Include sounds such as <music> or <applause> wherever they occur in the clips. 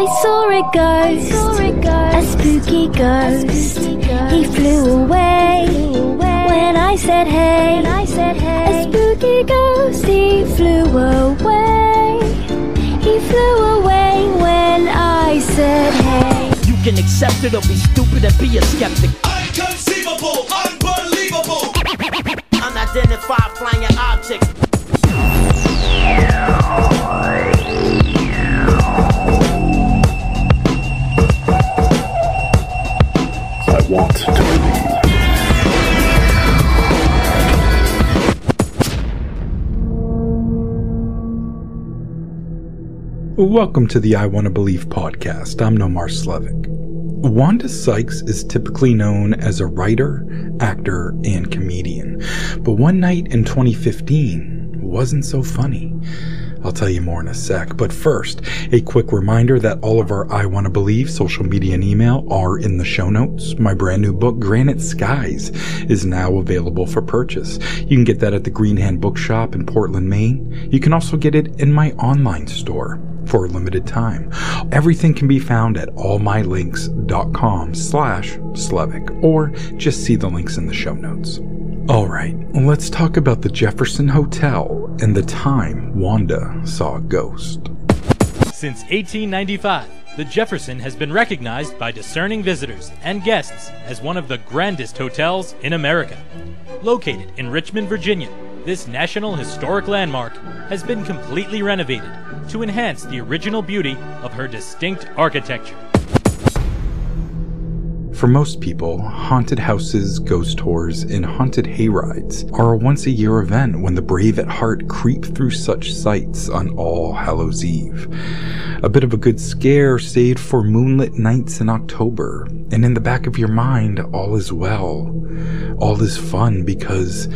I saw a ghost, a spooky ghost. He flew away when I said hey. A spooky ghost, he flew away. He flew away when I said hey. You can accept it or be stupid and be a skeptic. Inconceivable, unbelievable. Unidentified flying objects. Welcome to the I Want to Believe podcast. I'm Nomar Slevik. Wanda Sykes is typically known as a writer, actor, and comedian, but one night in 2015 wasn't so funny. I'll tell you more in a sec, but first, a quick reminder that all of our I Want to Believe social media and email are in the show notes. My brand new book, Granite Skies, is now available for purchase. You can get that at the Green Hand Bookshop in Portland, Maine. You can also get it in my online store for a limited time. Everything can be found at allmylinks.com slash Slevik, or just see the links in the show notes. All right, let's talk about the Jefferson Hotel and the time Wanda saw a ghost. Since 1895, the Jefferson has been recognized by discerning visitors and guests as one of the grandest hotels in America. Located in Richmond, Virginia, this National Historic Landmark has been completely renovated to enhance the original beauty of her distinct architecture. For most people, haunted houses, ghost tours, and haunted hayrides are a once a year event when the brave at heart creep through such sites on All Hallows Eve. A bit of a good scare saved for moonlit nights in October, and in the back of your mind, all is well. All is fun because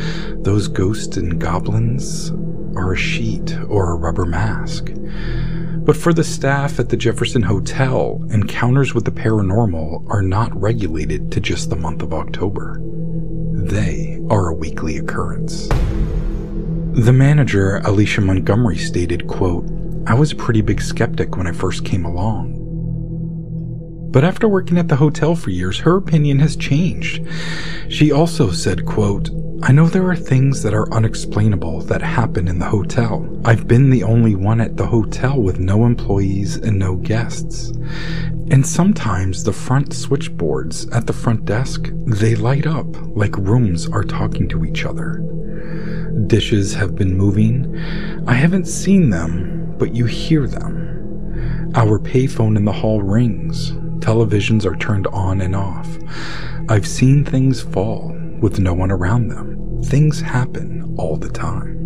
those ghosts and goblins are a sheet or a rubber mask. But for the staff at the Jefferson Hotel, encounters with the paranormal are not regulated to just the month of October. They are a weekly occurrence. The manager, Alicia Montgomery, stated, quote, I was a pretty big skeptic when I first came along. But after working at the hotel for years, her opinion has changed. She also said, quote, I know there are things that are unexplainable that happen in the hotel. I've been the only one at the hotel with no employees and no guests. And sometimes the front switchboards at the front desk, they light up like rooms are talking to each other. Dishes have been moving. I haven't seen them, but you hear them. Our payphone in the hall rings. Televisions are turned on and off. I've seen things fall with no one around them. Things happen all the time.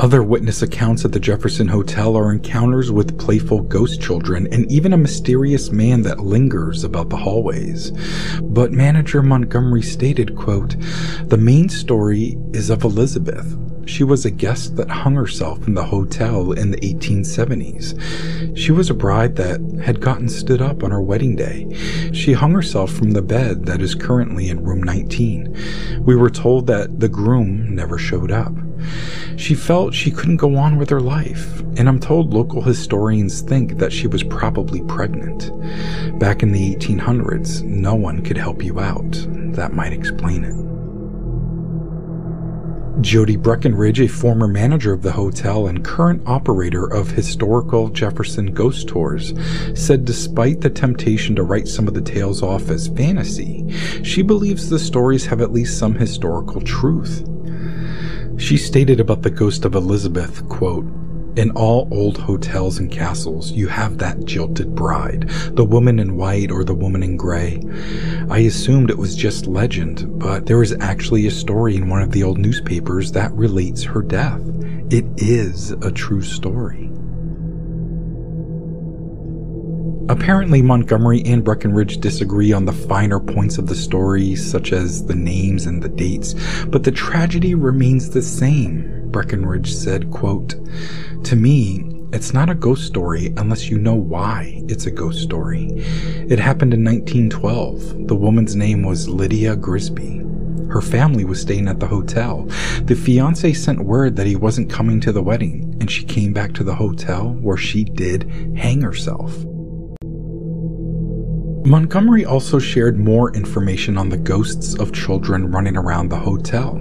Other witness accounts at the Jefferson Hotel are encounters with playful ghost children and even a mysterious man that lingers about the hallways. But manager Montgomery stated, quote, The main story is of Elizabeth. She was a guest that hung herself in the hotel in the 1870s. She was a bride that had gotten stood up on her wedding day. She hung herself from the bed that is currently in room 19. We were told that the groom never showed up. She felt she couldn't go on with her life, and I'm told local historians think that she was probably pregnant. Back in the 1800s, no one could help you out. That might explain it. Jody Breckenridge, a former manager of the hotel and current operator of historical Jefferson ghost tours, said despite the temptation to write some of the tales off as fantasy, she believes the stories have at least some historical truth. She stated about the ghost of Elizabeth, quote, in all old hotels and castles, you have that jilted bride, the woman in white or the woman in gray. I assumed it was just legend, but there is actually a story in one of the old newspapers that relates her death. It is a true story. Apparently, Montgomery and Breckenridge disagree on the finer points of the story, such as the names and the dates, but the tragedy remains the same. Breckenridge said, quote, To me, it's not a ghost story unless you know why it's a ghost story. It happened in 1912. The woman's name was Lydia Grisby. Her her family was staying at the hotel. The fiance sent word that he wasn't coming to the wedding, and she came back to the hotel where she did hang herself. Montgomery also shared more information on the ghosts of children running around the hotel.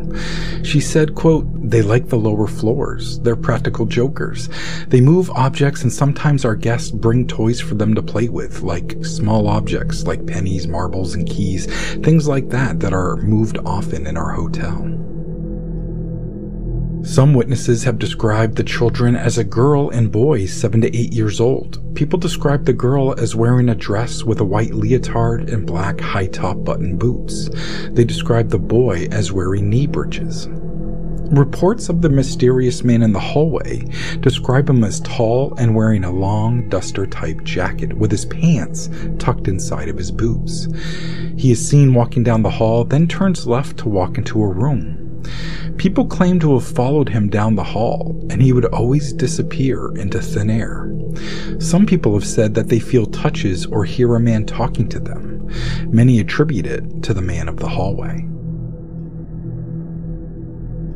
She said, quote, they like the lower floors. They're practical jokers. They move objects and sometimes our guests bring toys for them to play with, like small objects like pennies, marbles, and keys, things like that that are moved often in our hotel. Some witnesses have described the children as a girl and boy 7 to 8 years old. People describe the girl as wearing a dress with a white leotard and black high top button boots. They describe the boy as wearing knee breeches. Reports of the mysterious man in the hallway describe him as tall and wearing a long duster type jacket with his pants tucked inside of his boots. He is seen walking down the hall, then turns left to walk into a room. People claim to have followed him down the hall, and he would always disappear into thin air. Some people have said that they feel touches or hear a man talking to them. Many attribute it to the man of the hallway.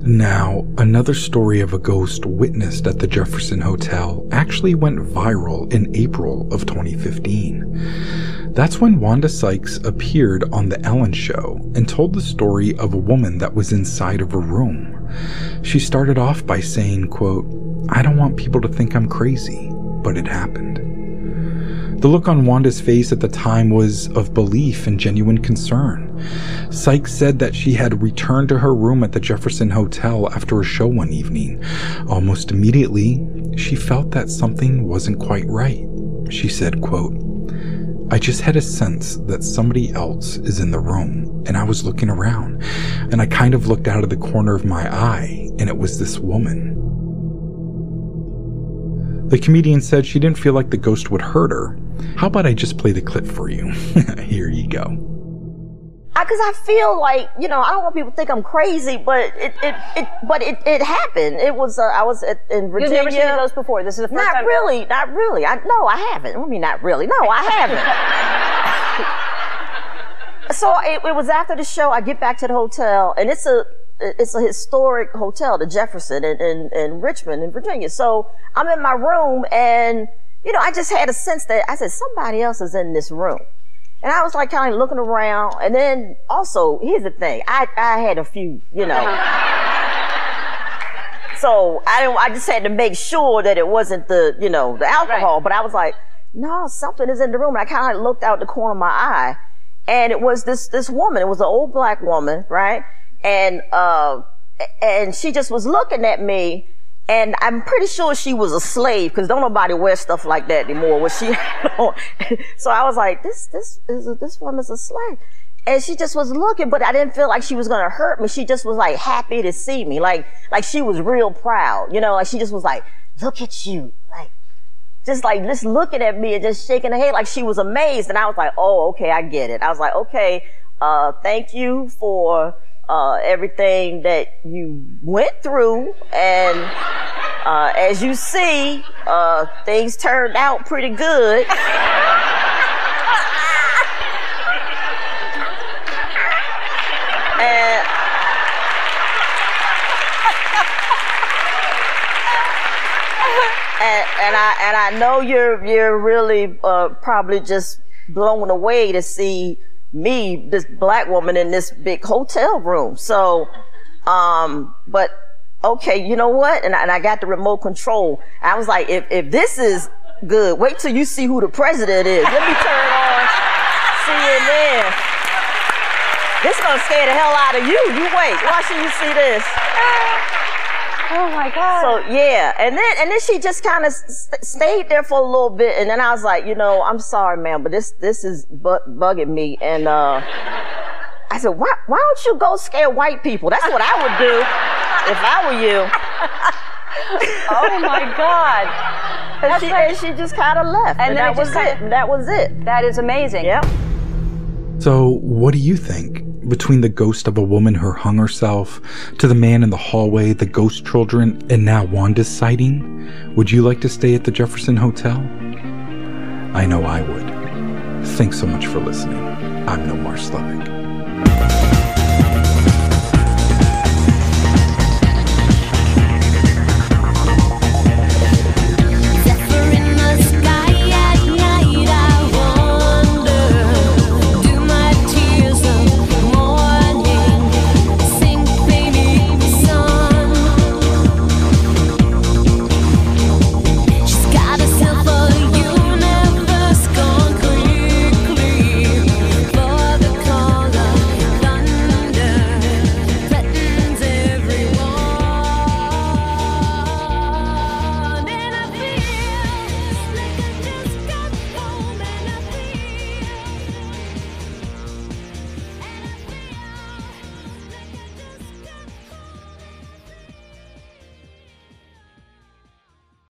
Now, another story of a ghost witnessed at the Jefferson Hotel actually went viral in April of 2015. That's when Wanda Sykes appeared on The Ellen Show and told the story of a woman that was inside of a room. She started off by saying, quote, I don't want people to think I'm crazy, but it happened. The look on Wanda's face at the time was of belief and genuine concern. Sykes said that she had returned to her room at the Jefferson Hotel after a show one evening. Almost immediately, she felt that something wasn't quite right. She said, quote, I just had a sense that somebody else is in the room, and I was looking around, and I kind of looked out of the corner of my eye, and it was this woman. The comedian said she didn't feel like the ghost would hurt her. How about I just play the clip for you? <laughs> Here you go. Because I, feel like you know I don't want people to think I'm crazy, but it it, it but it, it happened. It was uh, I was at, in Virginia. You've never seen those before. This is the first not time. really, not really. I no, I haven't. I mean, not really. No, I haven't. <laughs> so it, it was after the show. I get back to the hotel, and it's a it's a historic hotel, the Jefferson in, in, in Richmond in Virginia. So I'm in my room and, you know, I just had a sense that I said, somebody else is in this room. And I was like kind of looking around. And then also, here's the thing. I, I had a few, you know. <laughs> so I didn't, I just had to make sure that it wasn't the, you know, the alcohol. Right. But I was like, no, something is in the room. And I kind of looked out the corner of my eye. And it was this, this woman. It was an old black woman, right? and uh, and she just was looking at me. And I'm pretty sure she was a slave because don't nobody wear stuff like that anymore. Was she? <laughs> so I was like, this this is a, this woman's a slave. And she just was looking, but I didn't feel like she was gonna hurt me. She just was like happy to see me, like like she was real proud, you know. Like she just was like, look at you, like just like just looking at me and just shaking her head like she was amazed. And I was like, oh, okay, I get it. I was like, okay, uh, thank you for everything that you went through. And uh, as you see, uh, things turned out pretty good. and, and, and I and I know you're you're really uh, probably just blown away to see me, this black woman in this big hotel room. So, um, but okay, you know what? And I, and I got the remote control. I was like, if, if this is good, wait till you see who the president is. Let me turn on CNN. This is gonna scare the hell out of you. You wait. Why should you see this? Oh my God. So yeah, and then and then she just kind of st- stayed there for a little bit, and then I was like, you know, I'm sorry, ma'am, but this this is bu- bugging me, and uh, I said, why why don't you go scare white people? That's what I would do if I were you. <laughs> oh my God. And she, and she just kind of left, and, And then that it was just it. kinda- That was it. That is amazing. Yep. So, what do you think? Between the ghost of a woman who hung herself, to the man in the hallway, the ghost children, and now Wanda's sighting, would you like to stay at the Jefferson Hotel? I know I would. Thanks so much for listening. I'm Nomar Slevik.